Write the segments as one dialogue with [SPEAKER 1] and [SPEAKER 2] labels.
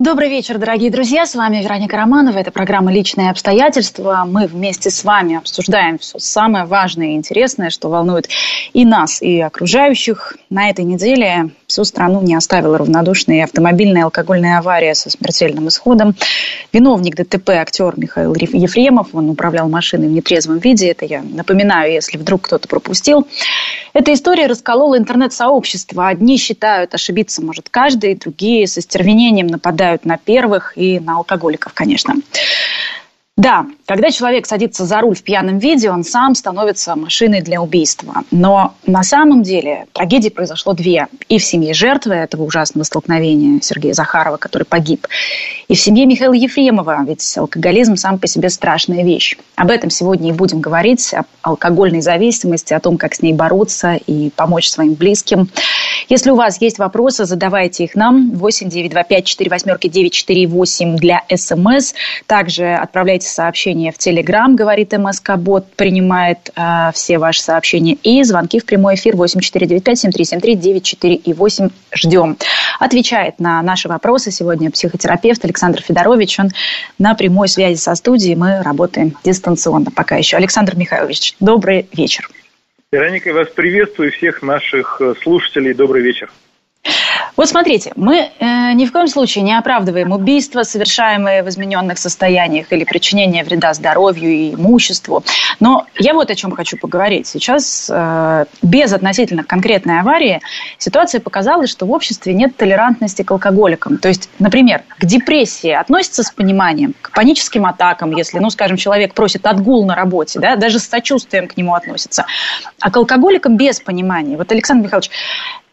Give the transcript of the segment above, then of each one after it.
[SPEAKER 1] Добрый вечер, дорогие друзья. С вами Вероника Романова. Это программа «Личные обстоятельства». Мы вместе с вами обсуждаем все самое важное и интересное, что волнует и нас, и окружающих. На этой неделе всю страну не оставила равнодушной автомобильная алкогольная авария со смертельным исходом. Виновник ДТП актер Михаил Ефремов. Он управлял машиной в нетрезвом виде. Это я напоминаю, если вдруг кто-то пропустил. Эта история расколола интернет-сообщество. Одни считают, ошибиться может каждый, другие со стервенением нападают на первых и на алкоголиков, конечно. Да, когда человек садится за руль в пьяном виде, он сам становится машиной для убийства. Но на самом деле трагедии произошло две. И в семье жертвы этого ужасного столкновения Сергея Захарова, который погиб, и в семье Михаила Ефремова, ведь алкоголизм сам по себе страшная вещь. Об этом сегодня и будем говорить, об алкогольной зависимости, о том, как с ней бороться и помочь своим близким. Если у вас есть вопросы, задавайте их нам. 8 925 4 восьмерки 948 для СМС. Также отправляйте сообщения в Телеграм, говорит МСК Бот, принимает э, все ваши сообщения. И звонки в прямой эфир 8495 7373 94 и 8 ждем. Отвечает на наши вопросы сегодня психотерапевт Александр Федорович. Он на прямой связи со студией. Мы работаем дистанционно пока еще. Александр Михайлович, добрый вечер.
[SPEAKER 2] Вероника, вас приветствую, всех наших э, слушателей. Добрый вечер.
[SPEAKER 1] Вот смотрите, мы э, ни в коем случае не оправдываем убийства, совершаемые в измененных состояниях или причинение вреда здоровью и имуществу. Но я вот о чем хочу поговорить. Сейчас э, без относительно конкретной аварии ситуация показала, что в обществе нет толерантности к алкоголикам. То есть, например, к депрессии относятся с пониманием, к паническим атакам, если, ну, скажем, человек просит отгул на работе, да, даже с сочувствием к нему относятся. А к алкоголикам без понимания. Вот, Александр Михайлович,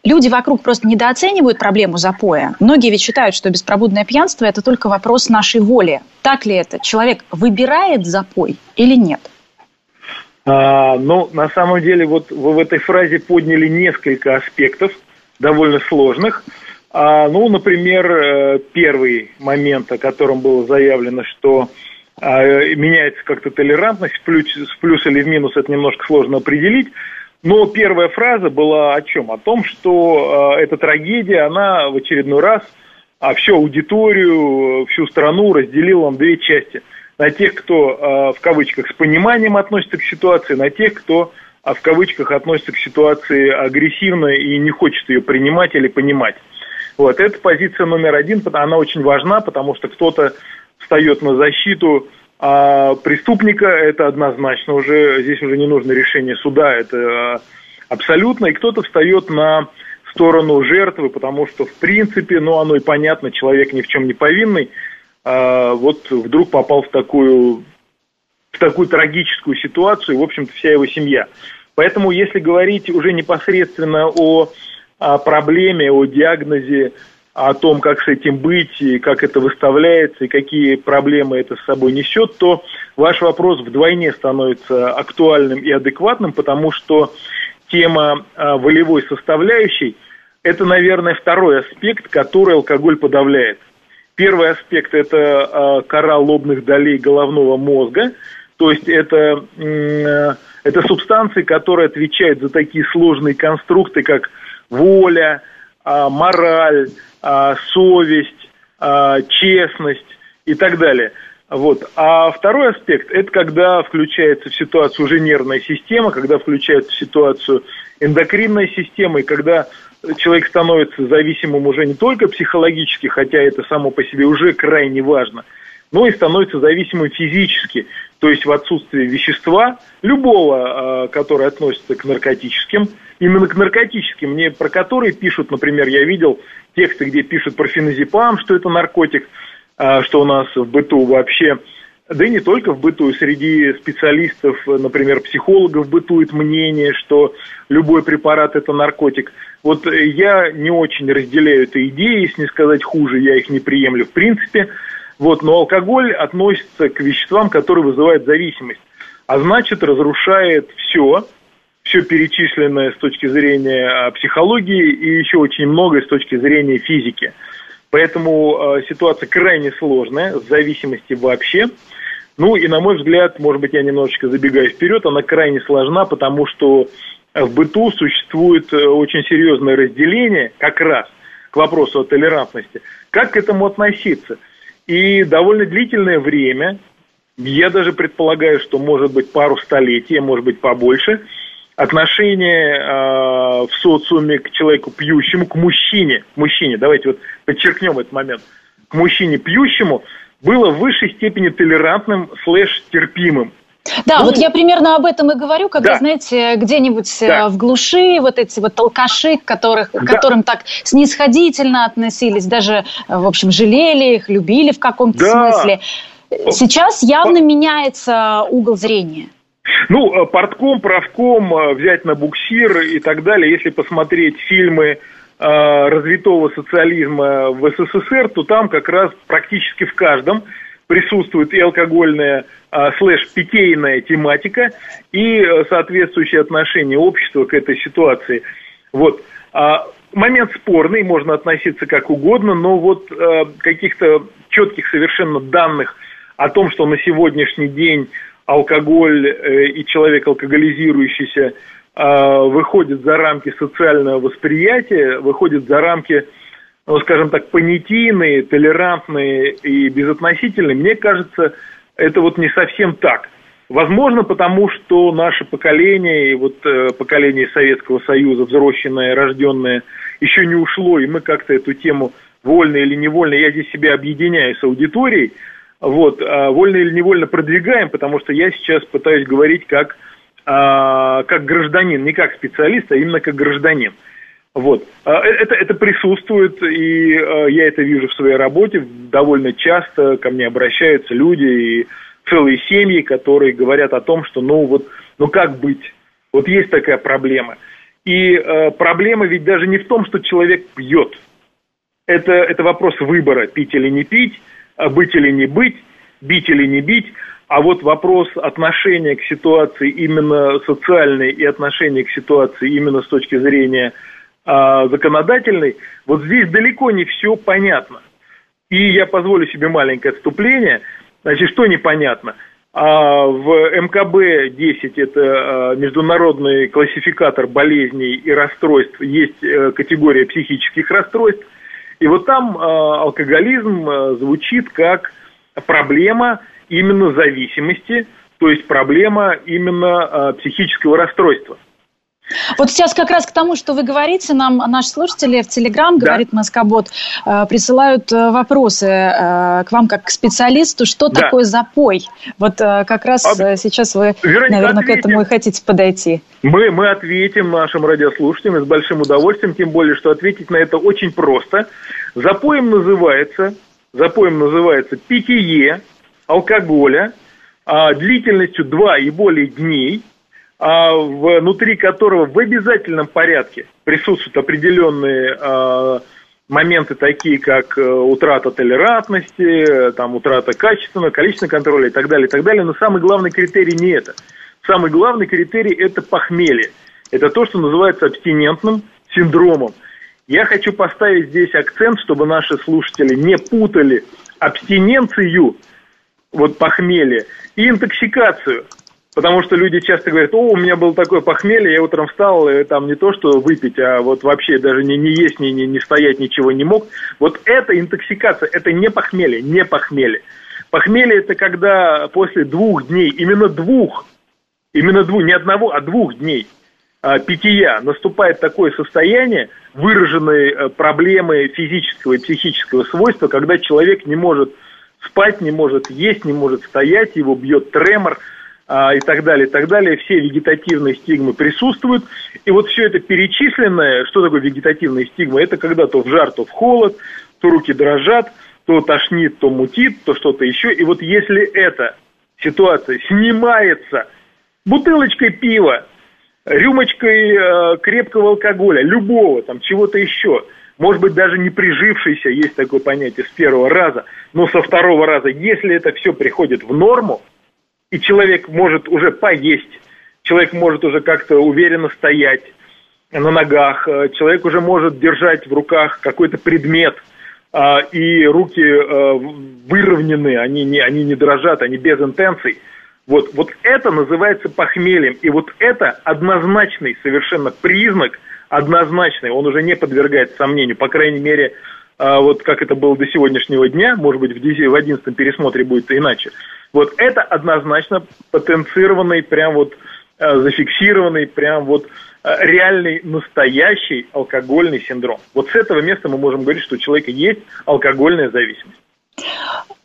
[SPEAKER 1] люди вокруг просто недооценивают проблему запоя. Многие ведь считают, что беспробудное пьянство – это только вопрос нашей воли. Так ли это? Человек выбирает запой или нет?
[SPEAKER 2] А, ну, на самом деле, вот вы в этой фразе подняли несколько аспектов, довольно сложных. А, ну, например, э, первый момент, о котором было заявлено, что а, меняется как-то толерантность, в плюс, в плюс или в минус это немножко сложно определить. Но первая фраза была о чем? О том, что э, эта трагедия, она в очередной раз а всю аудиторию, всю страну разделила на две части. На тех, кто э, в кавычках с пониманием относится к ситуации, на тех, кто э, в кавычках относится к ситуации агрессивно и не хочет ее принимать или понимать. Вот, это позиция номер один, она очень важна, потому что кто-то встает на защиту а преступника это однозначно уже, здесь уже не нужно решение суда, это а, абсолютно. И кто-то встает на сторону жертвы, потому что, в принципе, ну, оно и понятно, человек ни в чем не повинный, а, вот вдруг попал в такую, в такую трагическую ситуацию, в общем-то, вся его семья. Поэтому, если говорить уже непосредственно о, о проблеме, о диагнозе о том, как с этим быть, и как это выставляется, и какие проблемы это с собой несет, то ваш вопрос вдвойне становится актуальным и адекватным, потому что тема а, волевой составляющей – это, наверное, второй аспект, который алкоголь подавляет. Первый аспект – это а, кора лобных долей головного мозга, то есть это, это субстанции, которые отвечают за такие сложные конструкты, как воля, а, мораль, а, совесть, а, честность и так далее. Вот. А второй аспект – это когда включается в ситуацию уже нервная система, когда включается в ситуацию эндокринная система, и когда человек становится зависимым уже не только психологически, хотя это само по себе уже крайне важно, но и становится зависимым физически, то есть в отсутствии вещества, любого, которое относится к наркотическим, именно к наркотическим, не про которые пишут, например, я видел тексты, где пишут про феназепам, что это наркотик, а, что у нас в быту вообще, да и не только в быту, среди специалистов, например, психологов бытует мнение, что любой препарат это наркотик. Вот я не очень разделяю этой идеи, если не сказать хуже, я их не приемлю в принципе. Вот, но алкоголь относится к веществам, которые вызывают зависимость, а значит разрушает все, все перечисленное с точки зрения а, психологии и еще очень многое с точки зрения физики. Поэтому э, ситуация крайне сложная, в зависимости вообще. Ну и, на мой взгляд, может быть, я немножечко забегаю вперед, она крайне сложна, потому что в быту существует э, очень серьезное разделение как раз к вопросу о толерантности. Как к этому относиться? И довольно длительное время, я даже предполагаю, что может быть пару столетий, может быть побольше, отношение э, в социуме к человеку пьющему, к мужчине, мужчине, давайте вот подчеркнем этот момент, к мужчине пьющему было в высшей степени толерантным слэш терпимым.
[SPEAKER 1] Да, ну, вот я примерно об этом и говорю, когда, да. знаете, где-нибудь э, да. в глуши вот эти вот алкаши, которых, да. к которым так снисходительно относились, даже, э, в общем, жалели их, любили в каком-то да. смысле. Сейчас явно меняется угол зрения.
[SPEAKER 2] Ну, э, портком, правком, взять на буксир и так далее, если посмотреть фильмы развитого социализма в СССР, то там как раз практически в каждом присутствует и алкогольная а, слэш-питейная тематика и а, соответствующее отношение общества к этой ситуации. Вот. А, момент спорный, можно относиться как угодно, но вот а, каких-то четких совершенно данных о том, что на сегодняшний день алкоголь э, и человек алкоголизирующийся э, выходит за рамки социального восприятия, выходит за рамки ну, скажем так, понятийные, толерантные и безотносительные, мне кажется, это вот не совсем так. Возможно, потому что наше поколение, и вот э, поколение Советского Союза, взросленное, рожденное, еще не ушло, и мы как-то эту тему вольно или невольно, я здесь себя объединяю с аудиторией, вот, а вольно или невольно продвигаем, потому что я сейчас пытаюсь говорить как, а, как гражданин, не как специалист, а именно как гражданин. Вот. А, э, это, это присутствует, и э, я это вижу в своей работе. Довольно часто ко мне обращаются люди и целые семьи, которые говорят о том, что ну вот, ну как быть? Вот есть такая проблема. И э, проблема ведь даже не в том, что человек пьет. Это, это вопрос выбора, пить или не пить, а быть или не быть, бить или не бить. А вот вопрос отношения к ситуации именно социальной и отношения к ситуации именно с точки зрения а, законодательной, вот здесь далеко не все понятно. И я позволю себе маленькое отступление. Значит, что непонятно? А в МКБ-10, это а, международный классификатор болезней и расстройств, есть э, категория психических расстройств. И вот там а, алкоголизм звучит как проблема именно зависимости, то есть проблема именно психического расстройства.
[SPEAKER 1] Вот сейчас как раз к тому, что вы говорите, нам наши слушатели в Телеграм, да. говорит Москобот, э, присылают э, вопросы э, к вам как к специалисту, что да. такое запой. Вот как раз а, сейчас вы, Вероника, наверное, ответим. к этому и хотите подойти.
[SPEAKER 2] Мы, мы ответим нашим радиослушателям с большим удовольствием, тем более, что ответить на это очень просто. Запоем называется, запоем называется питье алкоголя а, длительностью 2 и более дней – внутри которого в обязательном порядке присутствуют определенные а, моменты такие, как э, утрата толерантности, там, утрата качественного, количественного контроля и так далее, и так далее. Но самый главный критерий не это. Самый главный критерий – это похмелье. Это то, что называется абстинентным синдромом. Я хочу поставить здесь акцент, чтобы наши слушатели не путали абстиненцию, вот похмелье, и интоксикацию. Потому что люди часто говорят, о, у меня было такое похмелье, я утром встал, и там не то, что выпить, а вот вообще даже не, не есть, не, не, не стоять, ничего не мог. Вот это интоксикация, это не похмелье, не похмелье. Похмелье это когда после двух дней, именно двух, именно двух, не одного, а двух дней а, питья наступает такое состояние, выраженные э, проблемы физического и психического свойства, когда человек не может спать, не может есть, не может стоять, его бьет тремор – и так далее, и так далее, все вегетативные стигмы присутствуют. И вот все это перечисленное, что такое вегетативные стигмы, это когда то в жар, то в холод, то руки дрожат, то тошнит, то мутит, то что-то еще. И вот если эта ситуация снимается бутылочкой пива, рюмочкой э, крепкого алкоголя, любого, там, чего-то еще, может быть, даже не прижившийся, есть такое понятие, с первого раза, но со второго раза, если это все приходит в норму, и человек может уже поесть, человек может уже как-то уверенно стоять на ногах, э, человек уже может держать в руках какой-то предмет, а, и руки э, выровнены, они не, они не дрожат, они без интенций. Вот, вот это называется похмельем. И вот это однозначный совершенно признак, однозначный, он уже не подвергается сомнению, по крайней мере, вот как это было до сегодняшнего дня, может быть, в 11 пересмотре будет иначе. Вот это однозначно потенцированный, прям вот э, зафиксированный, прям вот э, реальный, настоящий алкогольный синдром. Вот с этого места мы можем говорить, что у человека есть алкогольная зависимость.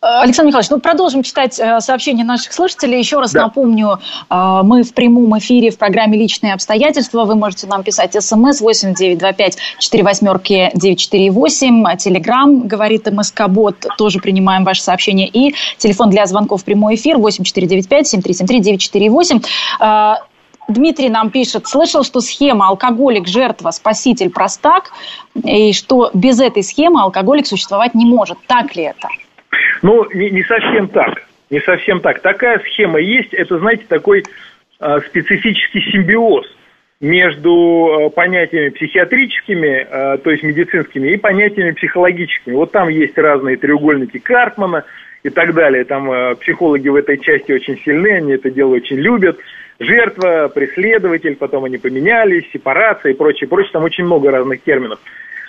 [SPEAKER 1] Александр Михайлович, ну продолжим читать э, сообщения наших слушателей. Еще раз да. напомню, э, мы в прямом эфире в программе «Личные обстоятельства». Вы можете нам писать смс 8925 4 восьмерки 948. Телеграмм, говорит МСК-бот, тоже принимаем ваши сообщения. И телефон для звонков в прямой эфир 8495 7373 948. Дмитрий нам пишет, слышал, что схема алкоголик, жертва, спаситель, простак, и что без этой схемы алкоголик существовать не может. Так ли это?
[SPEAKER 2] Ну, не, не совсем так. Не совсем так. Такая схема есть. Это, знаете, такой э, специфический симбиоз между э, понятиями психиатрическими, э, то есть медицинскими, и понятиями психологическими. Вот там есть разные треугольники Карпмана и так далее. Там э, психологи в этой части очень сильны, они это дело очень любят. Жертва, преследователь, потом они поменялись, сепарация и прочее, прочее. Там очень много разных терминов.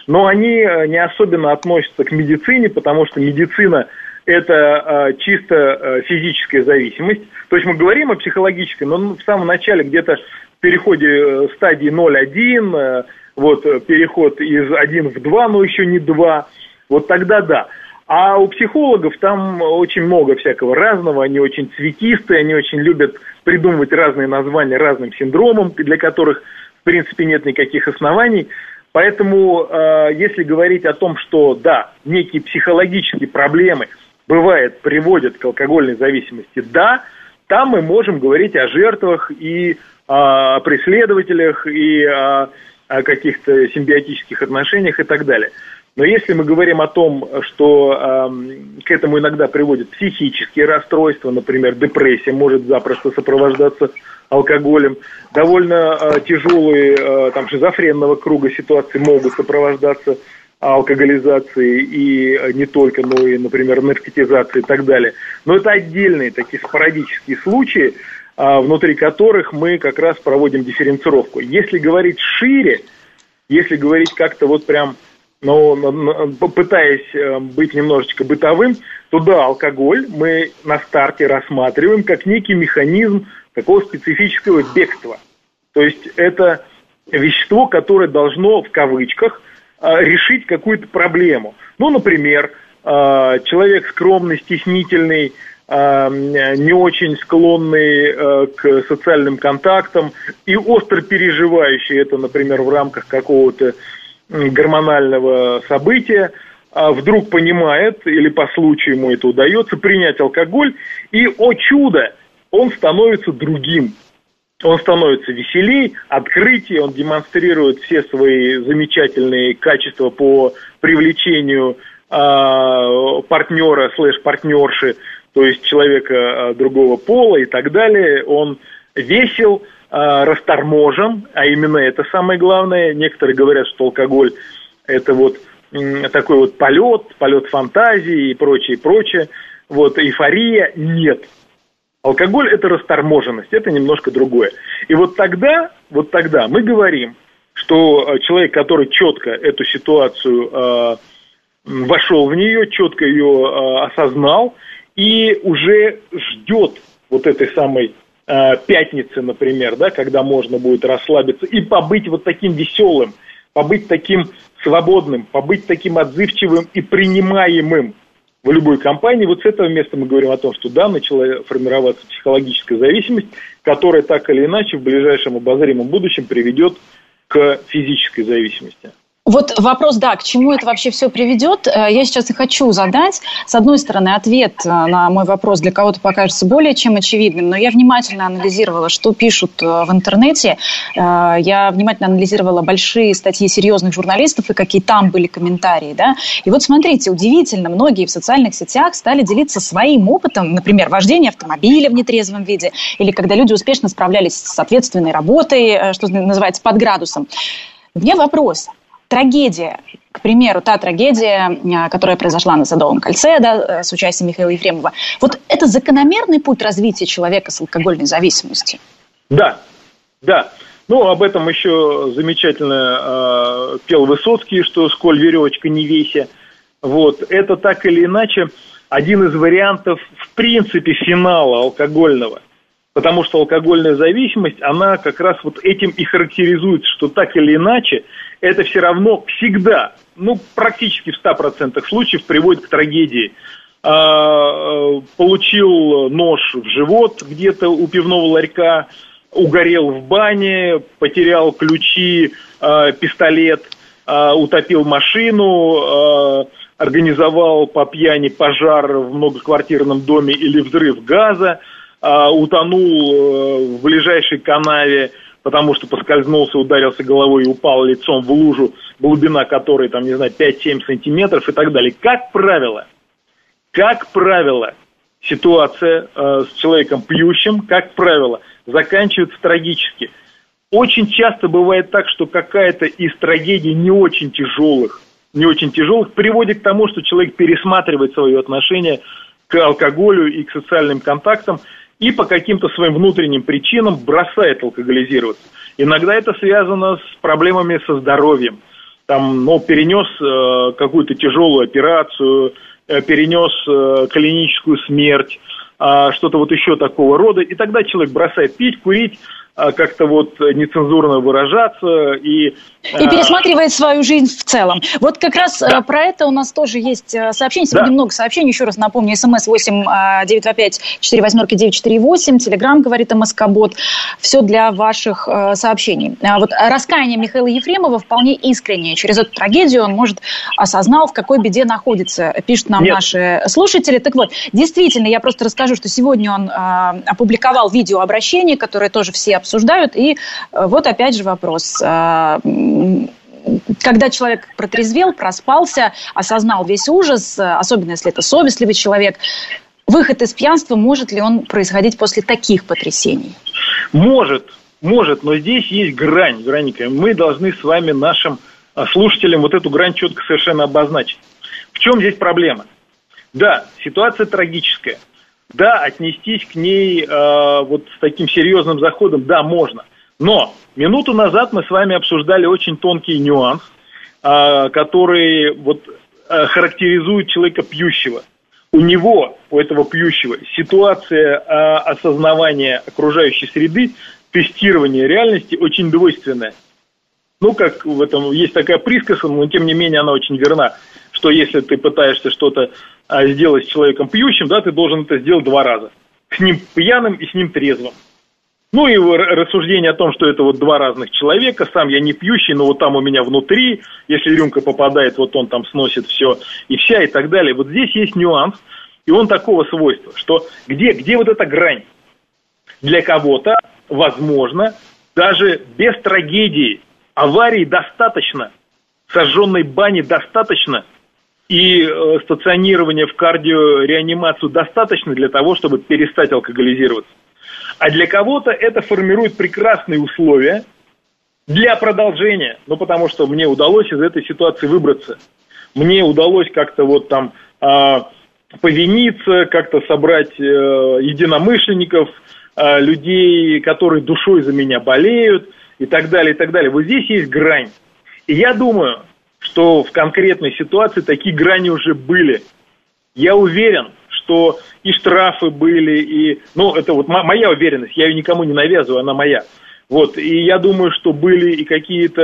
[SPEAKER 2] Но они э, не особенно относятся к медицине, потому что медицина – это э, чисто э, физическая зависимость. То есть мы говорим о психологической, но в самом начале где-то в переходе стадии 0-1, э, вот переход из 1 в 2, но еще не 2, вот тогда да. А у психологов там очень много всякого разного, они очень цветистые, они очень любят придумывать разные названия разным синдромам, для которых, в принципе, нет никаких оснований. Поэтому, э, если говорить о том, что да, некие психологические проблемы – бывает, приводит к алкогольной зависимости, да, там мы можем говорить о жертвах и о преследователях, и о, о каких-то симбиотических отношениях и так далее. Но если мы говорим о том, что э, к этому иногда приводят психические расстройства, например, депрессия может запросто сопровождаться алкоголем, довольно э, тяжелые э, там шизофренного круга ситуации могут сопровождаться алкоголизации и э, не только, но и, например, наркотизации и так далее. Но это отдельные такие спорадические случаи, а, внутри которых мы как раз проводим дифференцировку. Если говорить шире, если говорить как-то вот прям, ну, пытаясь э, быть немножечко бытовым, то да, алкоголь мы на старте рассматриваем как некий механизм такого специфического бегства. То есть это вещество, которое должно в кавычках – а, решить какую-то проблему. Ну, например, а, человек скромный, стеснительный, не очень склонный к социальным контактам и остро переживающий это, например, в рамках какого-то гормонального события, вдруг понимает, или по случаю ему это удается, принять алкоголь, и, о чудо, он становится другим он становится веселей, открытий, он демонстрирует все свои замечательные качества по привлечению э, партнера слэш-партнерши, то есть человека э, другого пола и так далее. Он весел, расторможен, а именно это самое главное. Некоторые говорят, что алкоголь это вот э, такой вот полет, полет фантазии и прочее, прочее. Вот эйфория нет. Алкоголь – это расторможенность, это немножко другое. И вот тогда, вот тогда мы говорим, что э, человек, который четко эту ситуацию э, вошел в нее, четко ее э, осознал и уже ждет вот этой самой э, пятницы, например, да, когда можно будет расслабиться и побыть вот таким веселым, побыть таким свободным, побыть таким отзывчивым и принимаемым в любой компании. Вот с этого места мы говорим о том, что да, начала формироваться психологическая зависимость, которая так или иначе в ближайшем обозримом будущем приведет к физической зависимости.
[SPEAKER 1] Вот вопрос, да, к чему это вообще все приведет, э, я сейчас и хочу задать. С одной стороны, ответ э, на мой вопрос для кого-то покажется более чем очевидным, но я внимательно анализировала, что пишут э, в интернете. Я внимательно анализировала большие статьи серьезных журналистов и какие там были комментарии. Да? И вот смотрите, удивительно, многие в социальных сетях стали делиться своим опытом, например, вождения автомобиля в нетрезвом виде, или когда люди успешно справлялись с ответственной работой, что называется, под градусом. Меня вопрос трагедия, к примеру, та трагедия, а, которая произошла на Садовом кольце да, э, с участием Михаила Ефремова, вот это закономерный путь развития человека с алкогольной зависимостью?
[SPEAKER 2] Да, да. Ну, об этом еще замечательно э, пел Высоцкий, что «Сколь веревочка не веся». Вот. Это так или иначе один из вариантов, в принципе, финала алкогольного. Потому что алкогольная зависимость, она как раз вот этим и характеризуется, что так или иначе это все равно всегда, ну, практически в 100% случаев приводит к трагедии. А, получил нож в живот где-то у пивного ларька, угорел в бане, потерял ключи, а, пистолет, а, утопил машину, организовал по пьяни пожар в многоквартирном доме или взрыв газа, утонул э, в ближайшей канаве, потому что поскользнулся, ударился головой и упал лицом в лужу, глубина которой, там, не знаю, 5-7 сантиметров и так далее. Как правило, как правило, ситуация э, с человеком пьющим, как правило, заканчивается трагически. Очень часто бывает так, что какая-то из трагедий не очень тяжелых, не очень тяжелых, приводит к тому, что человек пересматривает свое отношение к алкоголю и к социальным контактам, и по каким-то своим внутренним причинам бросает алкоголизироваться. Иногда это связано с проблемами со здоровьем. Там, ну, перенес э, какую-то тяжелую операцию, э, перенес э, клиническую смерть, э, что-то вот еще такого рода. И тогда человек бросает пить, курить, как-то вот нецензурно выражаться и... И
[SPEAKER 1] а, пересматривает свою жизнь в целом. Вот как раз да. Э, про это у нас тоже есть э, сообщение. Сегодня да. много сообщений. Еще раз напомню, смс 8 925 4 восьмерки 948, телеграмм, говорит МСК-бот. Все для ваших э, сообщений. А вот раскаяние Михаила Ефремова вполне искреннее. Через эту трагедию он, может, осознал, в какой беде находится, пишут нам Нет. наши слушатели. Так вот, действительно, я просто расскажу, что сегодня он опубликовал видеообращение, которое тоже все обсуждают. И э, вот опять же вопрос э, когда человек протрезвел, проспался, осознал весь ужас, особенно если это совестливый человек, выход из пьянства, может ли он происходить после таких потрясений?
[SPEAKER 2] Может, может, но здесь есть грань, Вероника. Мы должны с вами нашим а, слушателям вот эту грань четко совершенно обозначить. В чем здесь проблема? Да, ситуация трагическая – да, отнестись к ней э, вот с таким серьезным заходом, да, можно. Но минуту назад мы с вами обсуждали очень тонкий нюанс, э, который вот э, характеризует человека пьющего. У него, у этого пьющего, ситуация э, осознавания окружающей среды, тестирования реальности очень двойственная. Ну, как в этом есть такая присказка, но тем не менее она очень верна, что если ты пытаешься что-то а, сделать с человеком пьющим, да, ты должен это сделать два раза. С ним пьяным и с ним трезвым. Ну и рассуждение о том, что это вот два разных человека, сам я не пьющий, но вот там у меня внутри, если рюмка попадает, вот он там сносит все и вся и так далее. Вот здесь есть нюанс, и он такого свойства, что где, где вот эта грань? Для кого-то, возможно, даже без трагедии, аварии достаточно, сожженной бани достаточно – и э, стационирование в кардиореанимацию достаточно для того, чтобы перестать алкоголизироваться. А для кого-то это формирует прекрасные условия для продолжения, ну потому что мне удалось из этой ситуации выбраться. Мне удалось как-то вот там э, повиниться, как-то собрать э, единомышленников, э, людей, которые душой за меня болеют и так далее, и так далее. Вот здесь есть грань. И я думаю, что в конкретной ситуации такие грани уже были. Я уверен, что и штрафы были, и, ну, это вот моя уверенность, я ее никому не навязываю, она моя. Вот, и я думаю, что были и какие-то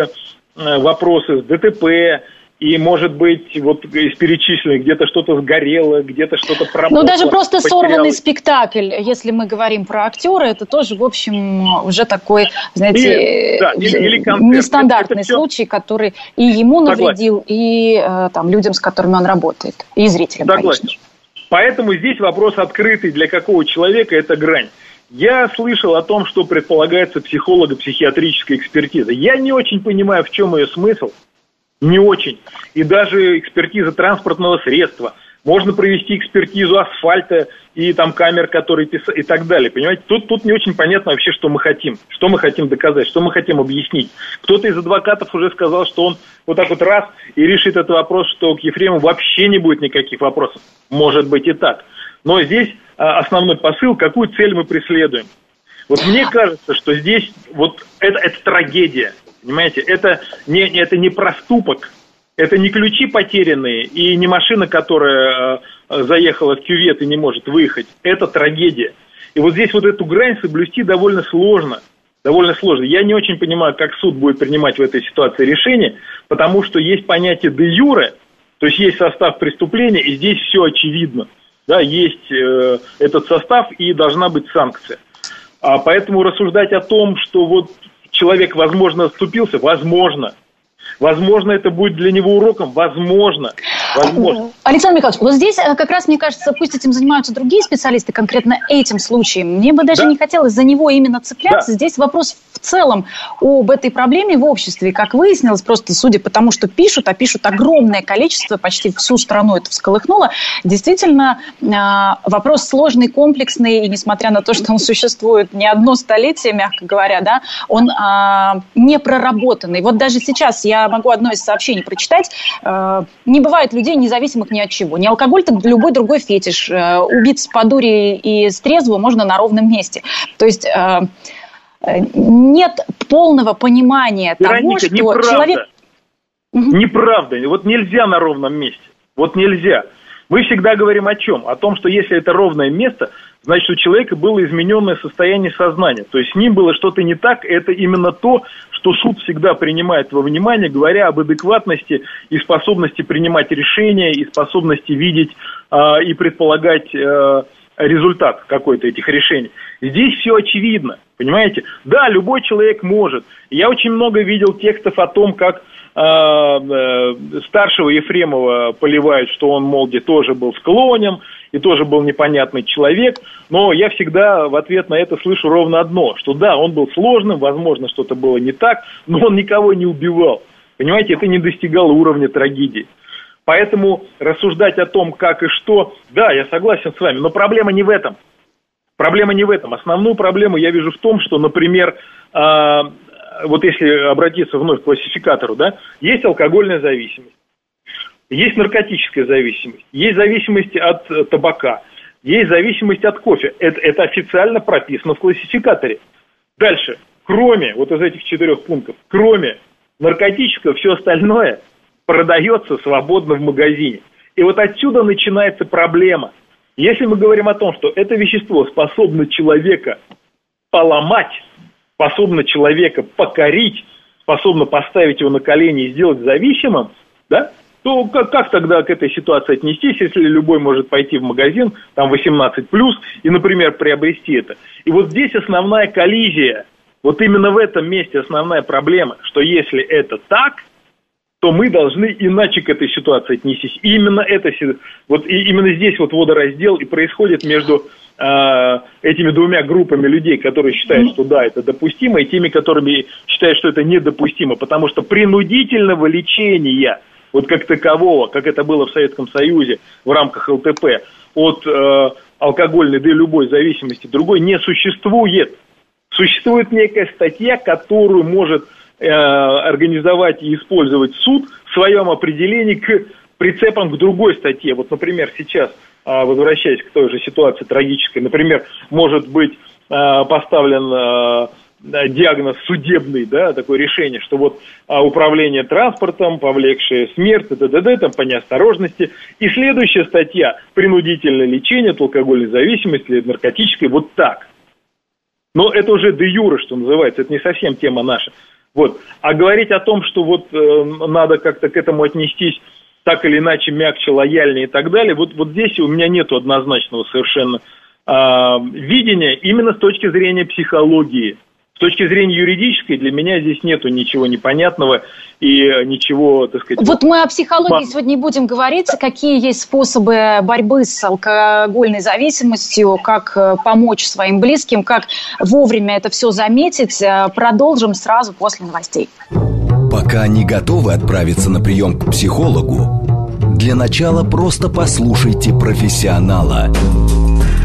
[SPEAKER 2] э, вопросы с ДТП, и, может быть, вот из перечисленных где-то что-то сгорело, где-то что-то
[SPEAKER 1] пропало. Ну, даже просто потерялось. сорванный спектакль, если мы говорим про актера, это тоже, в общем, уже такой, знаете, или, да, или, или нестандартный это случай, который и ему навредил, Согласен. и э, там, людям, с которыми он работает, и зрителям, Согласен. конечно.
[SPEAKER 2] Поэтому здесь вопрос открытый для какого человека это грань. Я слышал о том, что предполагается психолого-психиатрическая экспертиза. Я не очень понимаю, в чем ее смысл – не очень. И даже экспертиза транспортного средства. Можно провести экспертизу асфальта и там камер, которые писали, и так далее. Понимаете, тут, тут не очень понятно вообще, что мы хотим. Что мы хотим доказать, что мы хотим объяснить. Кто-то из адвокатов уже сказал, что он вот так вот раз и решит этот вопрос, что к Ефремову вообще не будет никаких вопросов. Может быть и так. Но здесь а, основной посыл, какую цель мы преследуем. Вот мне кажется, что здесь вот это, это трагедия. Понимаете, это не, это не проступок, это не ключи потерянные и не машина, которая э, заехала в кювет и не может выехать. Это трагедия. И вот здесь вот эту грань соблюсти довольно сложно. Довольно сложно. Я не очень понимаю, как суд будет принимать в этой ситуации решение, потому что есть понятие де юре, то есть есть состав преступления, и здесь все очевидно. Да, есть э, этот состав и должна быть санкция. А поэтому рассуждать о том, что вот человек, возможно, оступился, возможно. Возможно, это будет для него уроком, возможно. Возможно.
[SPEAKER 1] Александр Михайлович, вот здесь э, как раз, мне кажется, пусть этим занимаются другие специалисты, конкретно этим случаем. Мне бы даже да. не хотелось за него именно цепляться. Да. Здесь вопрос в целом об этой проблеме в обществе. Как выяснилось, просто судя по тому, что пишут, а пишут огромное количество, почти всю страну это всколыхнуло, действительно э, вопрос сложный, комплексный, и несмотря на то, что он существует не одно столетие, мягко говоря, да, он э, не проработанный. Вот даже сейчас я могу одно из сообщений прочитать. Не бывает людей независимых ни от чего. Не алкоголь, так любой другой фетиш. Э, убиться по дуре и с трезво можно на ровном месте. То есть э, э, нет полного понимания Вероника, того, что неправда. человек...
[SPEAKER 2] Неправда. Вот нельзя на ровном месте. Вот нельзя. Мы всегда говорим о чем? О том, что если это ровное место, значит, у человека было измененное состояние сознания. То есть с ним было что-то не так, это именно то, что суд всегда принимает во внимание, говоря об адекватности и способности принимать решения, и способности видеть э, и предполагать э, результат какой-то этих решений. Здесь все очевидно, понимаете? Да, любой человек может. Я очень много видел текстов о том, как э, э, старшего Ефремова поливают, что он, мол, где тоже был склонен, и тоже был непонятный человек, но я всегда в ответ на это слышу ровно одно, что да, он был сложным, возможно, что-то было не так, но он никого не убивал. Понимаете, это не достигало уровня трагедии. Поэтому рассуждать о том, как и что, да, я согласен с вами, но проблема не в этом. Проблема не в этом. Основную проблему я вижу в том, что, например, э, вот если обратиться вновь к классификатору, да, есть алкогольная зависимость. Есть наркотическая зависимость, есть зависимость от э, табака, есть зависимость от кофе. Это, это официально прописано в классификаторе. Дальше, кроме вот из этих четырех пунктов, кроме наркотического, все остальное продается свободно в магазине. И вот отсюда начинается проблема. Если мы говорим о том, что это вещество способно человека поломать, способно человека покорить, способно поставить его на колени и сделать зависимым, да, то как, как тогда к этой ситуации отнестись, если любой может пойти в магазин, там 18+, и, например, приобрести это. И вот здесь основная коллизия, вот именно в этом месте основная проблема, что если это так, то мы должны иначе к этой ситуации отнестись. И именно это, вот и именно здесь вот водораздел и происходит между э, этими двумя группами людей, которые считают, что да, это допустимо, и теми, которыми считают, что это недопустимо, потому что принудительного лечения – вот как такового, как это было в Советском Союзе в рамках ЛТП, от э, алкогольной до любой зависимости другой не существует. Существует некая статья, которую может э, организовать и использовать суд в своем определении к прицепам к другой статье. Вот, например, сейчас, э, возвращаясь к той же ситуации трагической, например, может быть э, поставлен э, диагноз судебный, да, такое решение, что вот а, управление транспортом, повлекшее смерть, т.д., там по неосторожности. И следующая статья – принудительное лечение от алкогольной зависимости или наркотической, вот так. Но это уже де юра, что называется, это не совсем тема наша. Вот. А говорить о том, что вот э, надо как-то к этому отнестись так или иначе мягче, лояльнее и так далее, вот, вот здесь у меня нет однозначного совершенно э, видения именно с точки зрения психологии. С точки зрения юридической для меня здесь нету ничего непонятного и ничего, так сказать...
[SPEAKER 1] Вот мы о психологии сегодня не будем говорить. Какие есть способы борьбы с алкогольной зависимостью, как э, помочь своим близким, как вовремя это все заметить. Э, продолжим сразу после новостей.
[SPEAKER 3] Пока не готовы отправиться на прием к психологу, для начала просто послушайте профессионала –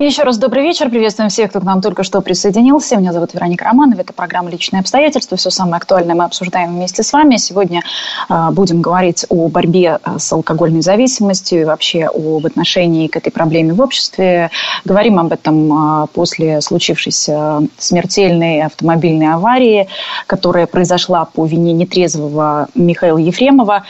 [SPEAKER 1] Еще раз добрый вечер. Приветствуем всех, кто к нам только что присоединился. Меня зовут Вероника Романова. Это программа «Личные обстоятельства». Все самое актуальное мы обсуждаем вместе с вами. Сегодня э, будем говорить о борьбе а, с алкогольной зависимостью и вообще об отношении к этой проблеме в обществе. Говорим об этом э, после случившейся смертельной автомобильной аварии, которая произошла по вине нетрезвого Михаила Ефремова.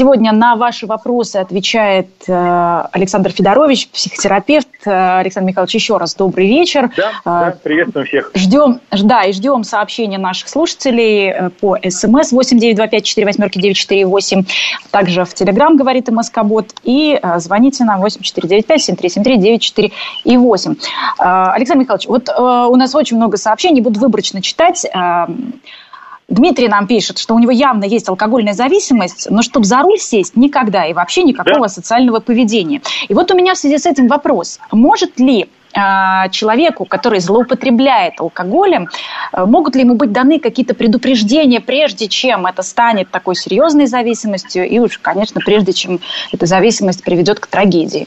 [SPEAKER 1] Сегодня на ваши вопросы отвечает э, Александр Федорович, психотерапевт. Э, Александр Михайлович, еще раз добрый вечер.
[SPEAKER 2] Да, э, да приветствуем всех.
[SPEAKER 1] Ждем, да, и ждем сообщения наших слушателей по СМС 8925-48-948. Также в Телеграм говорит МСК-бот. И звоните нам 8495-7373-94 и 8. Александр Михайлович, вот у нас очень много сообщений, буду выборочно читать. Дмитрий нам пишет, что у него явно есть алкогольная зависимость, но чтобы за руль сесть никогда и вообще никакого да. социального поведения. И вот у меня в связи с этим вопрос. Может ли а, человеку, который злоупотребляет алкоголем, а, могут ли ему быть даны какие-то предупреждения, прежде чем это станет такой серьезной зависимостью, и уж, конечно, прежде чем эта зависимость приведет к трагедии?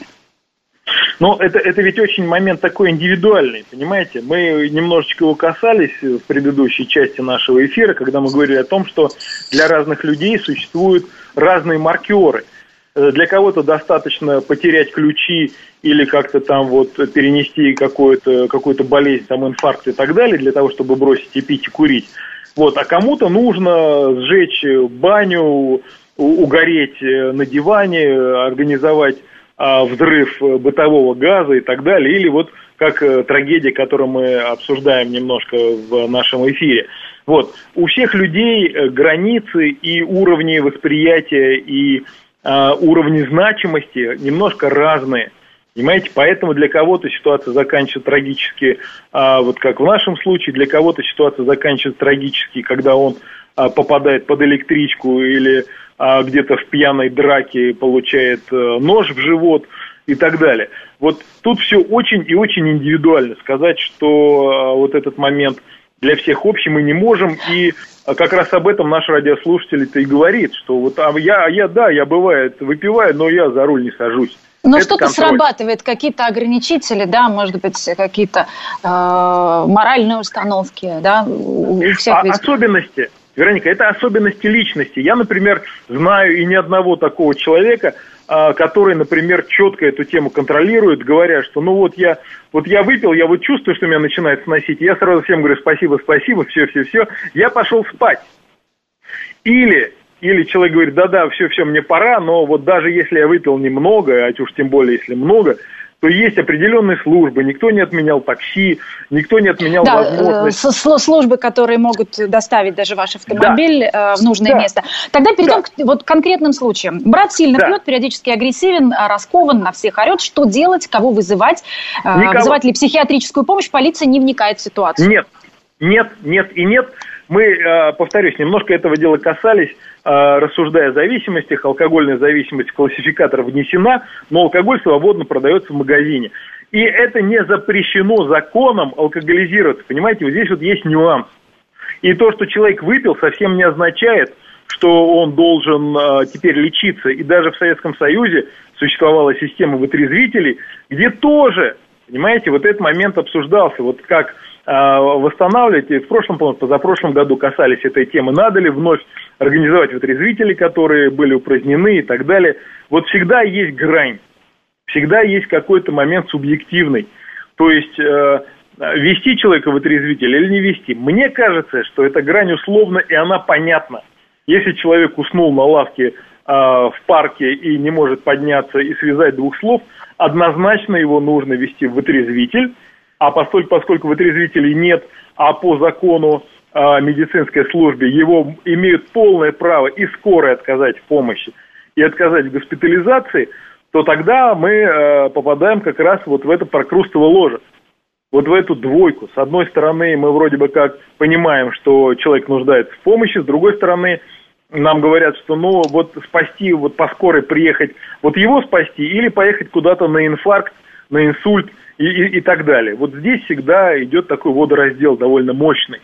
[SPEAKER 2] Но это, это ведь очень момент такой индивидуальный, понимаете? Мы немножечко его касались в предыдущей части нашего эфира, когда мы говорили о том, что для разных людей существуют разные маркеры. Э, для кого-то достаточно потерять ключи или как-то там вот перенести какую-то какую болезнь, там инфаркт и так далее, для того, чтобы бросить и пить, и курить. Вот, а кому-то нужно сжечь баню, угореть на диване, организовать а, взрыв бытового газа и так далее, или вот как э, трагедия, которую мы обсуждаем немножко в нашем эфире. Вот. У всех людей э, границы и уровни восприятия и э, уровни значимости немножко разные. Понимаете, поэтому для кого-то ситуация заканчивается трагически, а, вот как в нашем случае, для кого-то ситуация заканчивается трагически, когда он а, попадает под электричку или а где-то в пьяной драке получает э, нож в живот и так далее. Вот тут все очень и очень индивидуально. Сказать, что э, вот этот момент для всех общий мы не можем. И э, как раз об этом наш радиослушатель-то и говорит, что вот а я, я, да, я бывает выпиваю, но я за руль не сажусь.
[SPEAKER 1] Но что-то срабатывает, какие-то ограничители, да, может быть, какие-то э, моральные установки, да,
[SPEAKER 2] у всех. А, особенности, Вероника, это особенности личности. Я, например, знаю и ни одного такого человека, а, который, например, четко эту тему контролирует, говоря, что ну вот я, вот я выпил, я вот чувствую, что меня начинает сносить, я сразу всем говорю спасибо, спасибо, все, все, все, я пошел спать. Или, или человек говорит, да-да, все, все, мне пора, но вот даже если я выпил немного, а уж тем более, если много, то есть определенные службы, никто не отменял такси, никто не отменял да, возможность...
[SPEAKER 1] Э, службы, которые могут доставить даже ваш автомобиль да. Э, в нужное да. место. Тогда перейдем да. к вот, конкретным случаям. Брат сильно да. пьет, периодически агрессивен, э, раскован, на всех орет. Что делать, кого вызывать? Никого. Вызывать ли психиатрическую помощь? Полиция не вникает в ситуацию.
[SPEAKER 2] Нет, нет, нет и нет. Мы, повторюсь, немножко этого дела касались Э, рассуждая о зависимостях, алкогольная зависимость в классификатор внесена, но алкоголь свободно продается в магазине. И это не запрещено законом алкоголизироваться. Понимаете, вот здесь вот есть нюанс. И то, что человек выпил, совсем не означает, что он должен э, теперь лечиться. И даже в Советском Союзе существовала система вытрезвителей, где тоже, понимаете, вот этот момент обсуждался. Вот как восстанавливать. И в прошлом, по позапрошлом году касались этой темы. Надо ли вновь организовать вытрезвители, которые были упразднены и так далее. Вот всегда есть грань, всегда есть какой-то момент субъективный. То есть э, вести человека в вытрезвитель или не вести. Мне кажется, что эта грань условна и она понятна. Если человек уснул на лавке в парке и не может подняться и связать двух слов, однозначно его нужно вести в вытрезвитель, а поскольку, поскольку вытрезвителей нет, а по закону э, медицинской службе его имеют полное право и скорой отказать в помощи, и отказать в госпитализации, то тогда мы э, попадаем как раз вот в это прокрустово ложе вот в эту двойку. С одной стороны, мы вроде бы как понимаем, что человек нуждается в помощи, с другой стороны, нам говорят, что ну вот спасти, вот по скорой приехать, вот его спасти или поехать куда-то на инфаркт, на инсульт и, и, и так далее. Вот здесь всегда идет такой водораздел довольно мощный.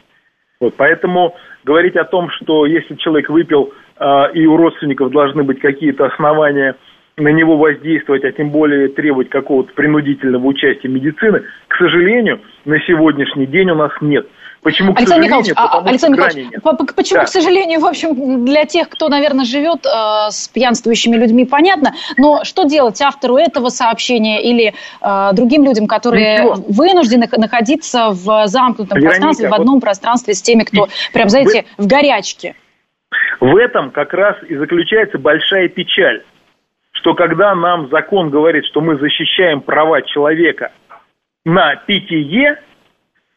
[SPEAKER 2] Вот, поэтому говорить о том, что если человек выпил э, и у родственников должны быть какие-то основания – на него воздействовать, а тем более требовать какого-то принудительного участия медицины, к сожалению, на сегодняшний день у нас нет. Почему,
[SPEAKER 1] Александр Михайлович, а, Александр Михайлович, нет. почему, да. к сожалению, в общем, для тех, кто, наверное, живет э, с пьянствующими людьми, понятно, но что делать автору этого сообщения или э, другим людям, которые Ничего. вынуждены находиться в замкнутом Вероника, пространстве, в одном вот пространстве с теми, кто, прям, знаете, в, в горячке?
[SPEAKER 2] В этом как раз и заключается большая печаль что когда нам закон говорит, что мы защищаем права человека на питье,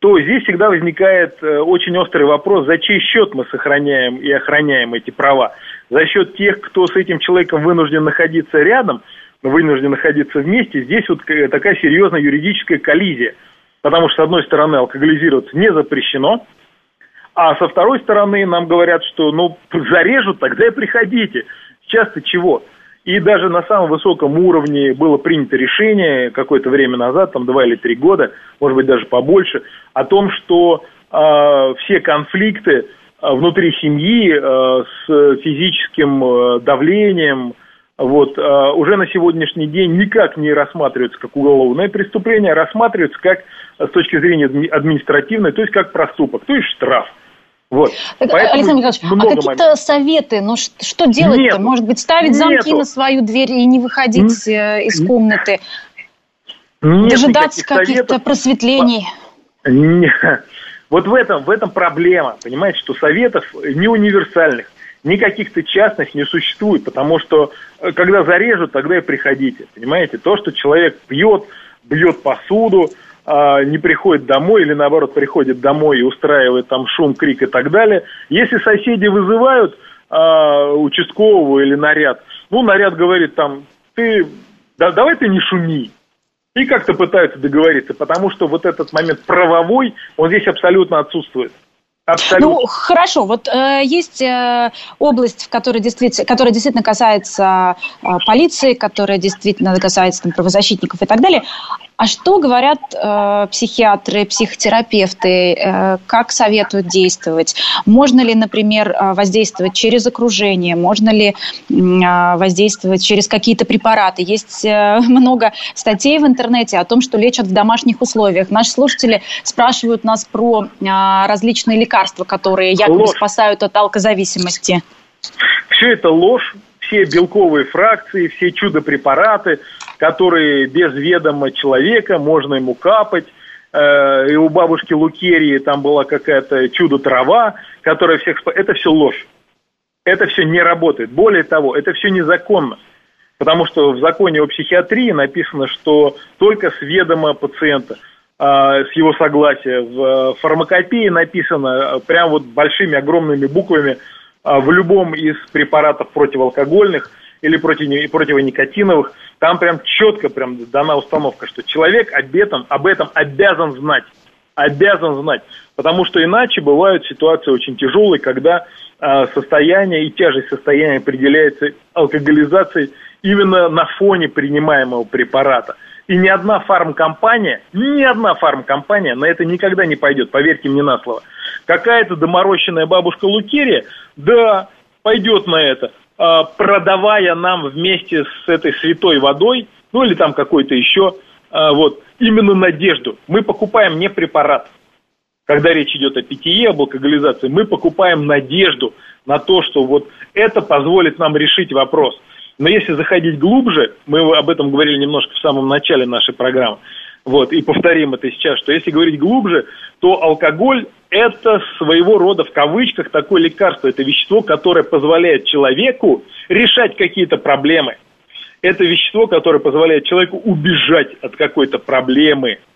[SPEAKER 2] то здесь всегда возникает э, очень острый вопрос, за чей счет мы сохраняем и охраняем эти права. За счет тех, кто с этим человеком вынужден находиться рядом, вынужден находиться вместе, здесь вот такая серьезная юридическая коллизия. Потому что, с одной стороны, алкоголизироваться не запрещено, а со второй стороны нам говорят, что ну зарежут, тогда и приходите. Сейчас-то чего? И даже на самом высоком уровне было принято решение какое-то время назад, там два или три года, может быть даже побольше, о том, что э, все конфликты э, внутри семьи э, с физическим э, давлением, вот, э, уже на сегодняшний день никак не рассматриваются как уголовное преступление, а рассматриваются как с точки зрения административной, то есть как проступок, то есть штраф.
[SPEAKER 1] Вот. Александр Николаевич, а какие-то советы, ну что делать-то? Может быть, ставить замки Нету. на свою дверь и не выходить Н- э, из комнаты? Нет Дожидаться каких-то просветлений?
[SPEAKER 2] Нет. Вот в этом, в этом проблема, понимаете, что советов не универсальных, ни каких-то частных не существует, потому что э, когда зарежут, тогда и приходите, понимаете? То, что человек пьет, бьет посуду, не приходит домой или наоборот приходит домой и устраивает там шум, крик и так далее. Если соседи вызывают а, участкового или наряд, ну наряд говорит там, ты да, давай ты не шуми. И как-то пытаются договориться, потому что вот этот момент правовой, он здесь абсолютно отсутствует.
[SPEAKER 1] Абсолютно. Ну, хорошо. Вот э, есть э, область, в которой действительно, которая действительно касается э, полиции, которая действительно касается там, правозащитников и так далее. А что говорят э, психиатры, психотерапевты? Э, как советуют действовать? Можно ли, например, э, воздействовать через окружение? Можно ли э, воздействовать через какие-то препараты? Есть э, много статей в интернете о том, что лечат в домашних условиях. Наши слушатели спрашивают нас про э, различные лекарства, которые якобы ложь. спасают от алкозависимости.
[SPEAKER 2] Все это ложь все белковые фракции, все чудо-препараты, которые без ведома человека можно ему капать. Э, и у бабушки Лукерии там была какая-то чудо-трава, которая всех... Это все ложь. Это все не работает. Более того, это все незаконно. Потому что в законе о психиатрии написано, что только с ведома пациента, с его согласия. В фармакопее написано прям вот большими огромными буквами – а, в любом из препаратов противоалкогольных или против, противоникотиновых, там прям четко прям дана установка, что человек об этом, об этом обязан знать. Обязан знать. Потому что иначе бывают ситуации очень тяжелые, когда э, состояние и тяжесть состояния определяется алкоголизацией именно на фоне принимаемого препарата. И ни одна фармкомпания, ни одна фармкомпания на это никогда не пойдет, поверьте мне на слово. Какая-то доморощенная бабушка Лукерия, да, пойдет на это, а, продавая нам вместе с этой святой водой, ну или там какой-то еще, а, вот, именно надежду. Мы покупаем не препарат. Когда речь идет о питье, об алкоголизации, мы покупаем надежду на то, что вот это позволит нам решить вопрос. Но если заходить глубже, мы об этом говорили немножко в самом начале нашей программы, вот, и повторим это сейчас, что если говорить глубже, то алкоголь – это своего рода, в кавычках, такое лекарство, это вещество, которое позволяет человеку решать какие-то проблемы. Это вещество, которое позволяет человеку убежать от какой-то проблемы –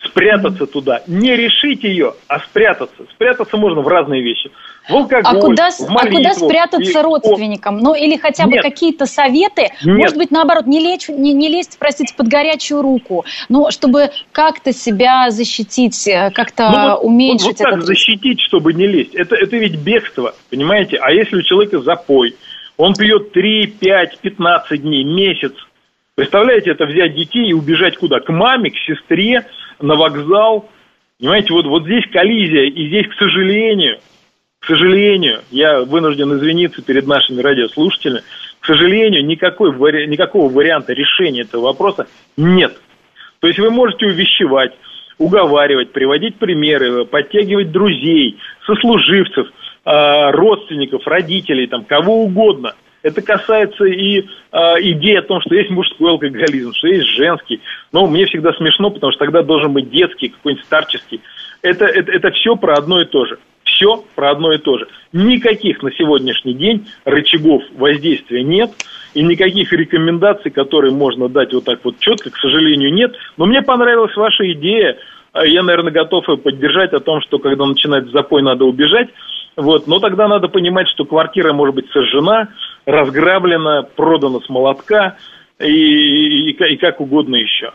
[SPEAKER 2] спрятаться туда. Не решить ее, а спрятаться. Спрятаться можно в разные вещи. В алкоголь,
[SPEAKER 1] а куда,
[SPEAKER 2] в молитву,
[SPEAKER 1] а куда спрятаться и... родственникам? Ну, или хотя бы какие-то советы? Нет. Может быть, наоборот, не, лечь, не, не лезть, простите, под горячую руку, но чтобы как-то себя защитить, э, как-то ну, вот, уменьшить
[SPEAKER 2] вот, вот как защитить, чтобы не лезть? Это, это ведь бегство, понимаете? А если у человека запой, он пьет 3, 5, 15 дней, месяц, Представляете, это взять детей и убежать куда? К маме, к сестре, на вокзал. Понимаете, вот, вот здесь коллизия, и здесь, к сожалению, к сожалению, я вынужден извиниться перед нашими радиослушателями, к сожалению, никакой, никакого варианта решения этого вопроса нет. То есть вы можете увещевать, уговаривать, приводить примеры, подтягивать друзей, сослуживцев, а, родственников, родителей, там, кого угодно – это касается и э, идеи о том, что есть мужской алкоголизм, что есть женский. Но мне всегда смешно, потому что тогда должен быть детский, какой-нибудь старческий. Это, это, это все про одно и то же. Все про одно и то же. Никаких на сегодняшний день рычагов воздействия нет. И никаких рекомендаций, которые можно дать вот так вот четко, к сожалению, нет. Но мне понравилась ваша идея. Я, наверное, готов ее поддержать о том, что когда начинается запой, надо убежать. Вот. Но тогда надо понимать, что квартира может быть сожжена, разграблена, продана с молотка и, и, и как угодно еще.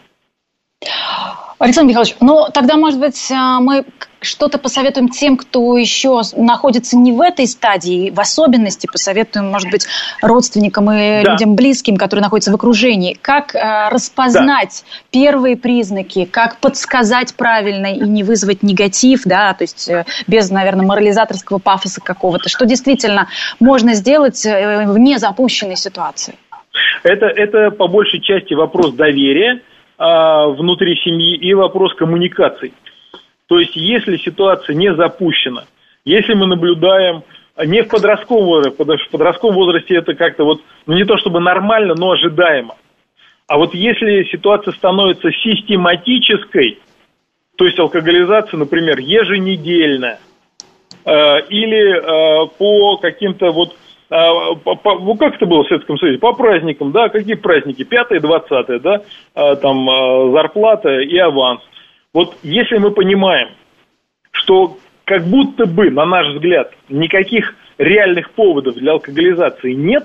[SPEAKER 1] Александр Михайлович, ну тогда, может быть, а, мы что-то посоветуем тем, кто еще находится не в этой стадии, в особенности посоветуем, может быть, родственникам и да. людям близким, которые находятся в окружении, как э, распознать да. первые признаки, как подсказать правильно и не вызвать негатив, да, то есть э, без, наверное, морализаторского пафоса какого-то, что действительно можно сделать э, в незапущенной ситуации.
[SPEAKER 2] Это, это по большей части вопрос доверия э, внутри семьи и вопрос коммуникаций. То есть, если ситуация не запущена, если мы наблюдаем не в подростковом возрасте, потому что в подростковом возрасте это как-то вот, ну не то чтобы нормально, но ожидаемо. А вот если ситуация становится систематической, то есть алкоголизация, например, еженедельная, э, или э, по каким-то вот, ну как это было в Советском Союзе, по праздникам, да, какие праздники, 5 20 да, э, там э, зарплата и аванс. Вот если мы понимаем, что как будто бы, на наш взгляд, никаких реальных поводов для алкоголизации нет,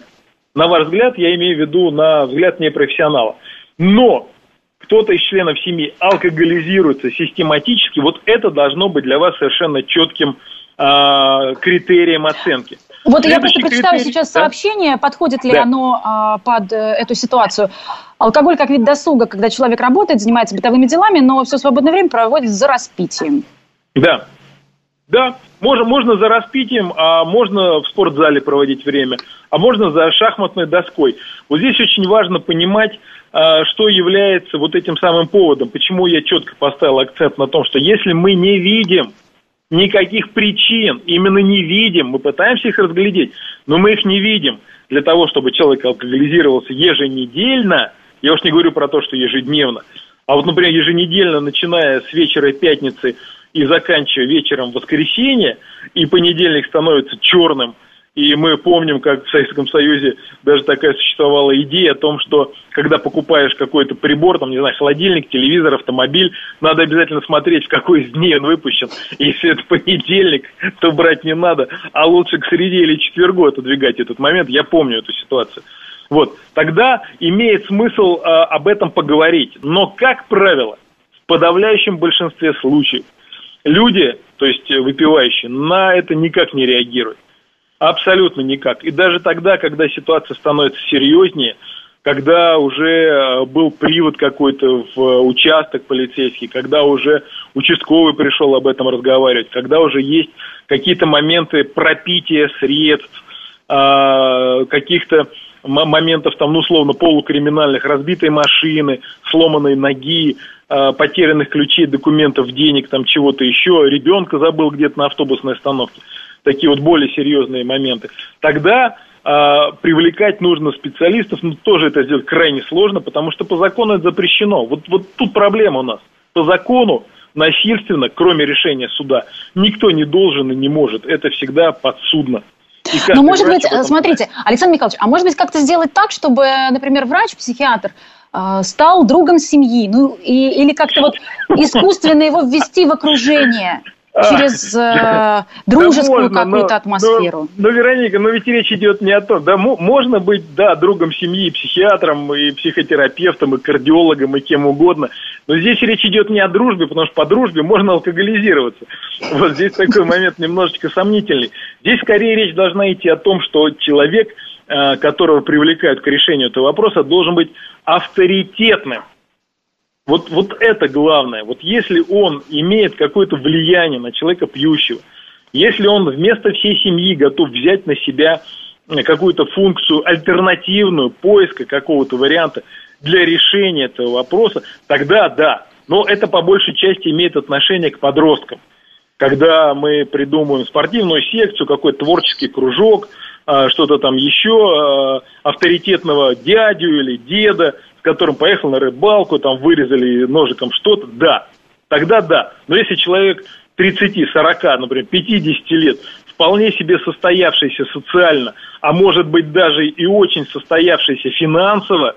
[SPEAKER 2] на ваш взгляд, я имею в виду на взгляд непрофессионала, но кто-то из членов семьи алкоголизируется систематически, вот это должно быть для вас совершенно четким э, критерием оценки.
[SPEAKER 1] Вот Следующий я просто прочитаю критерий, сейчас да? сообщение, подходит ли да. оно а, под э, эту ситуацию. Алкоголь как вид досуга, когда человек работает, занимается бытовыми делами, но все свободное время проводит за распитием.
[SPEAKER 2] Да, да, можно, можно за распитием, а можно в спортзале проводить время, а можно за шахматной доской. Вот здесь очень важно понимать, а, что является вот этим самым поводом. Почему я четко поставил акцент на том, что если мы не видим никаких причин, именно не видим, мы пытаемся их разглядеть, но мы их не видим. Для того, чтобы человек алкоголизировался еженедельно, я уж не говорю про то, что ежедневно, а вот, например, еженедельно, начиная с вечера пятницы и заканчивая вечером воскресенья, и понедельник становится черным – и мы помним, как в Советском Союзе даже такая существовала идея о том, что когда покупаешь какой-то прибор, там, не знаю, холодильник, телевизор, автомобиль, надо обязательно смотреть, в какой из дней он выпущен. Если это понедельник, то брать не надо, а лучше к среде или четвергу отодвигать этот момент. Я помню эту ситуацию. Вот, тогда имеет смысл э, об этом поговорить. Но, как правило, в подавляющем большинстве случаев люди, то есть выпивающие, на это никак не реагируют. Абсолютно никак. И даже тогда, когда ситуация становится серьезнее, когда уже э, был привод какой-то в участок полицейский, когда уже участковый пришел об этом разговаривать, когда уже есть какие-то моменты пропития средств, а, каких-то моментов там, ну, условно, полукриминальных, разбитой машины, сломанной ноги, а, потерянных ключей, документов, денег, там чего-то еще, ребенка забыл где-то на автобусной остановке такие вот более серьезные моменты, тогда а, привлекать нужно специалистов, но тоже это сделать крайне сложно, потому что по закону это запрещено. Вот, вот тут проблема у нас. По закону насильственно, кроме решения суда, никто не должен и не может. Это всегда подсудно.
[SPEAKER 1] Но может быть, смотрите, Александр Михайлович, а может быть как-то сделать так, чтобы, например, врач, психиатр э, стал другом семьи, ну и, или как-то вот искусственно его ввести в окружение? Через э, дружескую да какую-то атмосферу.
[SPEAKER 2] Но, но, Вероника, но ведь речь идет не о том. Да, можно быть, да, другом семьи, психиатром, и психотерапевтом, и кардиологом, и кем угодно. Но здесь речь идет не о дружбе, потому что по дружбе можно алкоголизироваться. Вот здесь такой момент немножечко сомнительный. Здесь скорее речь должна идти о том, что человек, э, которого привлекают к решению этого вопроса, должен быть авторитетным вот, вот это главное. Вот если он имеет какое-то влияние на человека пьющего, если он вместо всей семьи готов взять на себя какую-то функцию альтернативную, поиска какого-то варианта для решения этого вопроса, тогда да. Но это по большей части имеет отношение к подросткам. Когда мы придумываем спортивную секцию, какой-то творческий кружок, а, что-то там еще, а, авторитетного дядю или деда – которым поехал на рыбалку, там вырезали ножиком что-то, да, тогда да. Но если человек 30, 40, например, 50 лет, вполне себе состоявшийся социально, а может быть даже и очень состоявшийся финансово,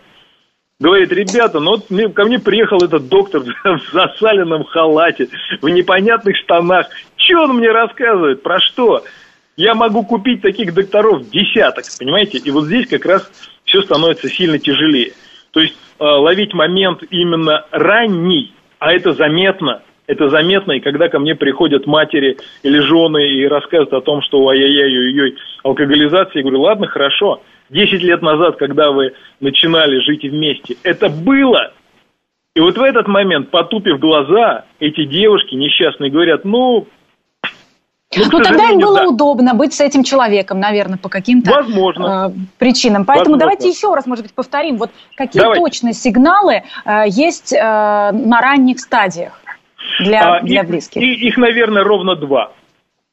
[SPEAKER 2] говорит, ребята, ну вот ко мне приехал этот доктор в засаленном халате, в непонятных штанах. Что он мне рассказывает? Про что? Я могу купить таких докторов десяток, понимаете? И вот здесь как раз все становится сильно тяжелее. То есть э, ловить момент именно ранний, а это заметно, это заметно, и когда ко мне приходят матери или жены и рассказывают о том, что ай-яй-яй, алкоголизация, я говорю, ладно, хорошо, 10 лет назад, когда вы начинали жить вместе, это было. И вот в этот момент, потупив глаза, эти девушки несчастные говорят, ну,
[SPEAKER 1] ну, ну тогда им было да. удобно быть с этим человеком, наверное, по каким-то. Э, причинам. Поэтому Возможно. давайте еще раз, может быть, повторим, вот какие давайте. точно сигналы э, есть э, на ранних стадиях для, а, для
[SPEAKER 2] их,
[SPEAKER 1] близких?
[SPEAKER 2] Их, их, наверное, ровно два.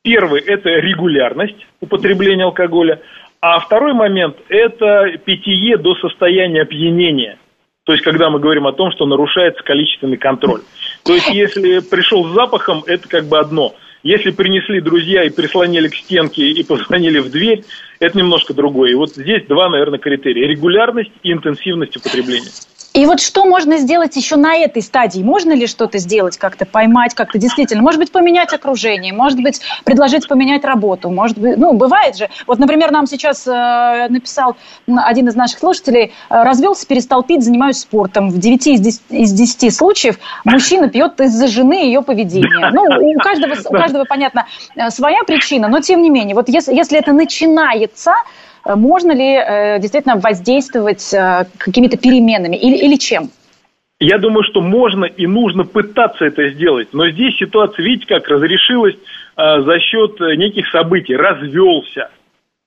[SPEAKER 2] Первый – это регулярность употребления алкоголя, а второй момент – это питье до состояния опьянения. То есть, когда мы говорим о том, что нарушается количественный контроль. То есть, если пришел с запахом, это как бы одно – если принесли друзья и прислонили к стенке и позвонили в дверь, это немножко другое. И вот здесь два, наверное, критерия. Регулярность и интенсивность употребления.
[SPEAKER 1] И вот что можно сделать еще на этой стадии? Можно ли что-то сделать, как-то поймать, как-то действительно? Может быть, поменять окружение, может быть, предложить поменять работу, может быть, ну, бывает же. Вот, например, нам сейчас э, написал один из наших слушателей, э, развелся, перестал пить, занимаюсь спортом. В 9 из 10, из 10 случаев мужчина пьет из-за жены и ее поведения. Ну, у каждого, у каждого, понятно, э, своя причина, но тем не менее, вот если, если это начинается, можно ли э, действительно воздействовать э, какими-то переменами или, или чем?
[SPEAKER 2] Я думаю, что можно и нужно пытаться это сделать. Но здесь ситуация, видите, как разрешилась э, за счет неких событий. Развелся.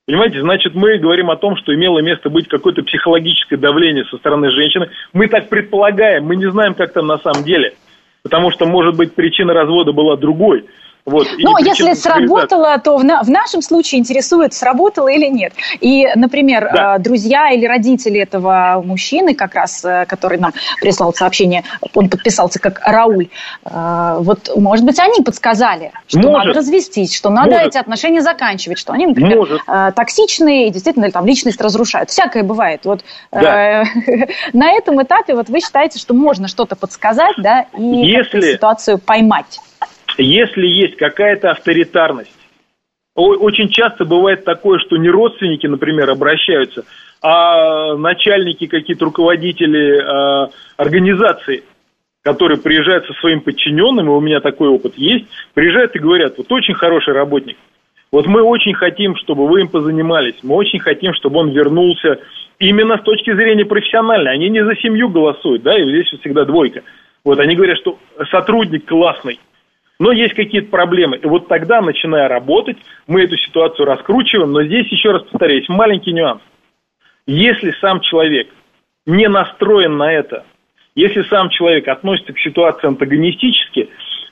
[SPEAKER 2] Понимаете, значит, мы говорим о том, что имело место быть какое-то психологическое давление со стороны женщины. Мы так предполагаем, мы не знаем, как там на самом деле. Потому что, может быть, причина развода была другой.
[SPEAKER 1] Вот, ну, если сработало, то в, на, в нашем случае интересует, сработало или нет. И, например, да. Э, друзья или родители этого мужчины, как раз, э, который нам прислал сообщение, он подписался как Рауль, э, вот, может быть, они подсказали, что может. надо развестись, что надо может. эти отношения заканчивать, что они, например, может. токсичные и действительно там личность разрушают. Всякое бывает. Вот да. на этом этапе вот вы считаете, что можно что-то подсказать, да, и Если... ситуацию поймать?
[SPEAKER 2] Если есть какая-то авторитарность, очень часто бывает такое, что не родственники, например, обращаются, а начальники, какие-то руководители э, организации, которые приезжают со своим подчиненным, и у меня такой опыт есть, приезжают и говорят, вот очень хороший работник, вот мы очень хотим, чтобы вы им позанимались, мы очень хотим, чтобы он вернулся именно с точки зрения профессиональной. Они не за семью голосуют, да, и здесь всегда двойка. Вот они говорят, что сотрудник классный, но есть какие-то проблемы. И вот тогда, начиная работать, мы эту ситуацию раскручиваем. Но здесь, еще раз повторяюсь, маленький нюанс. Если сам человек не настроен на это, если сам человек относится к ситуации антагонистически,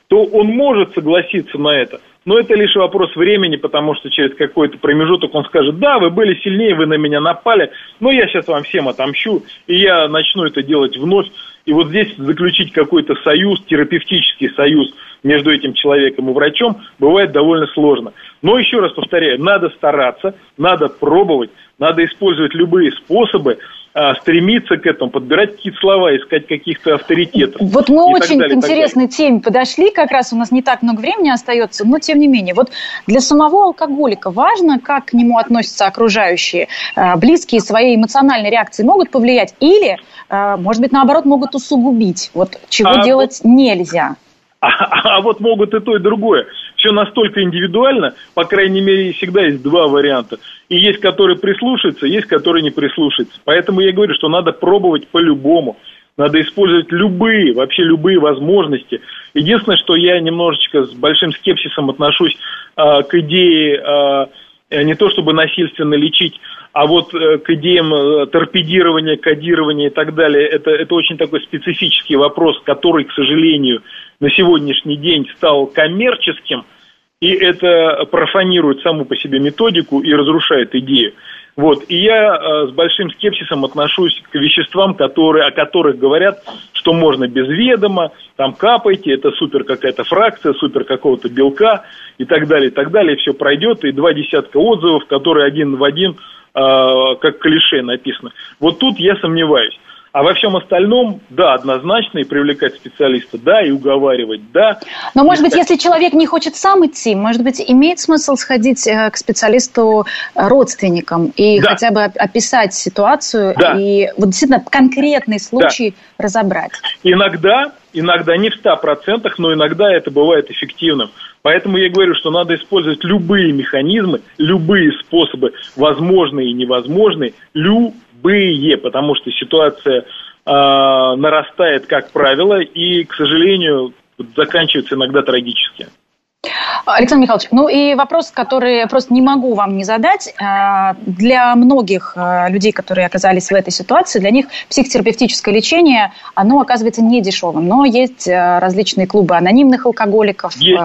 [SPEAKER 2] то он может согласиться на это, но это лишь вопрос времени, потому что через какой-то промежуток он скажет, да, вы были сильнее, вы на меня напали, но я сейчас вам всем отомщу, и я начну это делать вновь. И вот здесь заключить какой-то союз, терапевтический союз между этим человеком и врачом бывает довольно сложно. Но еще раз повторяю, надо стараться, надо пробовать, надо использовать любые способы, а, стремиться к этому, подбирать какие-то слова, искать каких-то авторитетов.
[SPEAKER 1] Вот мы очень далее, к интересной теме подошли, как раз у нас не так много времени остается, но тем не менее. Вот для самого алкоголика важно, как к нему относятся окружающие, а, близкие своей эмоциональной реакции могут повлиять или, а, может быть, наоборот, могут усугубить, вот чего а делать вот... нельзя.
[SPEAKER 2] А, а вот могут и то, и другое. Все настолько индивидуально, по крайней мере, всегда есть два варианта. И есть, которые прислушаются, есть, которые не прислушаются. Поэтому я говорю, что надо пробовать по-любому. Надо использовать любые, вообще любые возможности. Единственное, что я немножечко с большим скепсисом отношусь э, к идее э, не то чтобы насильственно лечить, а вот э, к идеям э, торпедирования, кодирования и так далее, это, это очень такой специфический вопрос, который, к сожалению, на сегодняшний день стал коммерческим, и это профанирует саму по себе методику и разрушает идею. Вот. И я э, с большим скепсисом отношусь к веществам, которые, о которых говорят, что можно без ведома, там капайте, это супер какая-то фракция, супер какого-то белка и так далее, и так далее, все пройдет, и два десятка отзывов, которые один в один, э, как клише написано. Вот тут я сомневаюсь. А во всем остальном, да, однозначно, и привлекать специалиста, да, и уговаривать, да.
[SPEAKER 1] Но, может быть, если человек не хочет сам идти, может быть, имеет смысл сходить э, к специалисту э, родственникам и да. хотя бы описать ситуацию да. и вот действительно конкретный случай да. разобрать.
[SPEAKER 2] Иногда, иногда не в 100%, но иногда это бывает эффективным. Поэтому я говорю, что надо использовать любые механизмы, любые способы, возможные и невозможные, любые любые, потому что ситуация э, нарастает, как правило, и, к сожалению, заканчивается иногда трагически.
[SPEAKER 1] Александр Михайлович, ну и вопрос, который просто не могу вам не задать. А, для многих а, людей, которые оказались в этой ситуации, для них психотерапевтическое лечение, оно оказывается не дешевым. Но есть различные клубы анонимных алкоголиков, есть.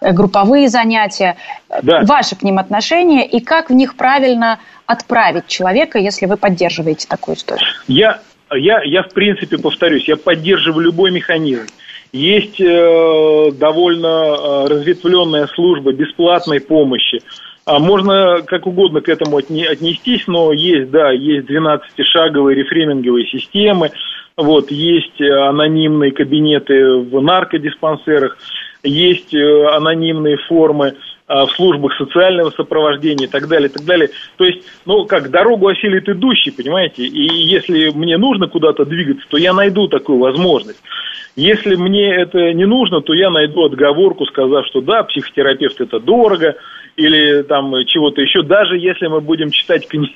[SPEAKER 1] групповые занятия. Да. Ваши к ним отношения и как в них правильно отправить человека, если вы поддерживаете такую историю?
[SPEAKER 2] Я, я, я в принципе повторюсь, я поддерживаю любой механизм. Есть э, довольно э, разветвленная служба бесплатной помощи. А можно как угодно к этому отнестись, но есть, да, есть 12-шаговые рефреминговые системы, вот, есть э, анонимные кабинеты в наркодиспансерах, есть э, анонимные формы в службах социального сопровождения и так далее, и так далее. То есть, ну, как дорогу осилит идущий, понимаете, и если мне нужно куда-то двигаться, то я найду такую возможность. Если мне это не нужно, то я найду отговорку, сказав, что да, психотерапевт это дорого, или там чего-то еще, даже если мы будем читать кни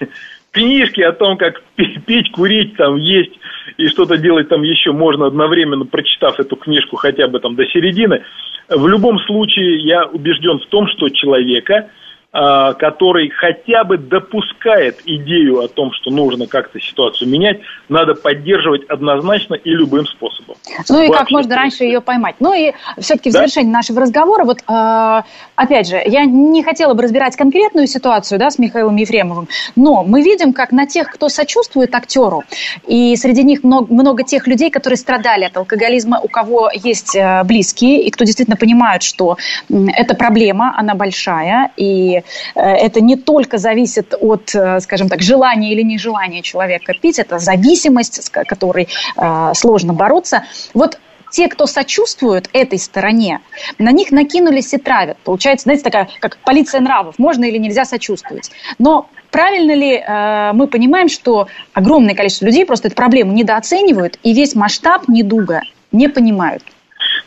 [SPEAKER 2] книжки о том, как пить, курить, там, есть и что-то делать там еще можно одновременно, прочитав эту книжку хотя бы там до середины, в любом случае я убежден в том, что человека который хотя бы допускает идею о том, что нужно как-то ситуацию менять, надо поддерживать однозначно и любым способом.
[SPEAKER 1] Ну и Вообще, как можно раньше ее поймать. Ну и все-таки в да? завершении нашего разговора, вот э, опять же, я не хотела бы разбирать конкретную ситуацию да, с Михаилом Ефремовым, но мы видим, как на тех, кто сочувствует актеру, и среди них много, много тех людей, которые страдали от алкоголизма, у кого есть э, близкие, и кто действительно понимают, что э, эта проблема, она большая, и Э, это не только зависит от, э, скажем так, желания или нежелания человека пить, это зависимость, с которой э, сложно бороться. Вот те, кто сочувствуют этой стороне, на них накинулись и травят. Получается, знаете, такая, как полиция нравов, можно или нельзя сочувствовать. Но правильно ли э, мы понимаем, что огромное количество людей просто эту проблему недооценивают и весь масштаб недуга не понимают?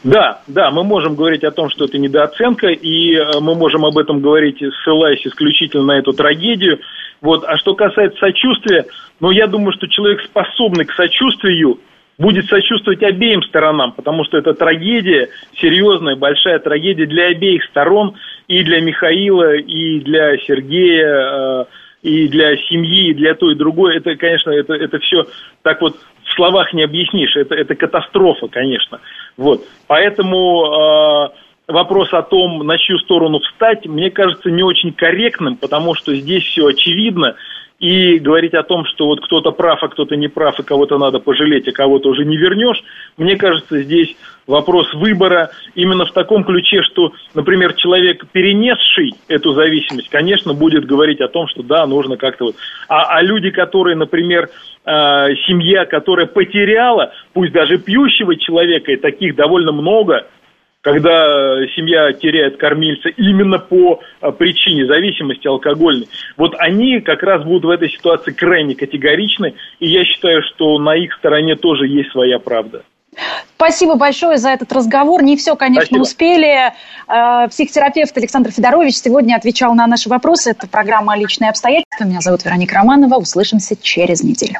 [SPEAKER 2] Да, да, мы можем говорить о том, что это недооценка, и э, мы можем об этом говорить, ссылаясь исключительно на эту трагедию. Вот. А что касается сочувствия, ну, я думаю, что человек, способный к сочувствию, будет сочувствовать обеим сторонам, потому что это трагедия, серьезная, большая трагедия для обеих сторон, и для Михаила, и для Сергея, э, и для семьи, и для той и другой. Это, конечно, это, это все так вот в словах не объяснишь. Это, это катастрофа, конечно. Вот. Поэтому вопрос о том, на чью сторону встать, мне кажется не очень корректным, потому что здесь все очевидно, и говорить о том, что вот кто-то прав, а кто-то не прав, и кого-то надо пожалеть, а кого-то уже не вернешь, мне кажется, здесь вопрос выбора. Именно в таком ключе, что, например, человек, перенесший эту зависимость, конечно, будет говорить о том, что да, нужно как-то вот... А, а люди, которые, например, э, семья, которая потеряла, пусть даже пьющего человека, и таких довольно много, когда э, семья теряет кормильца именно по э, причине зависимости алкогольной, вот они как раз будут в этой ситуации крайне категоричны, и я считаю, что на их стороне тоже есть своя правда.
[SPEAKER 1] Спасибо большое за этот разговор. Не все, конечно, Спасибо. успели. Э, психотерапевт Александр Федорович сегодня отвечал на наши вопросы. Это программа «Личные обстоятельства». Меня зовут Вероника Романова. Услышимся через неделю.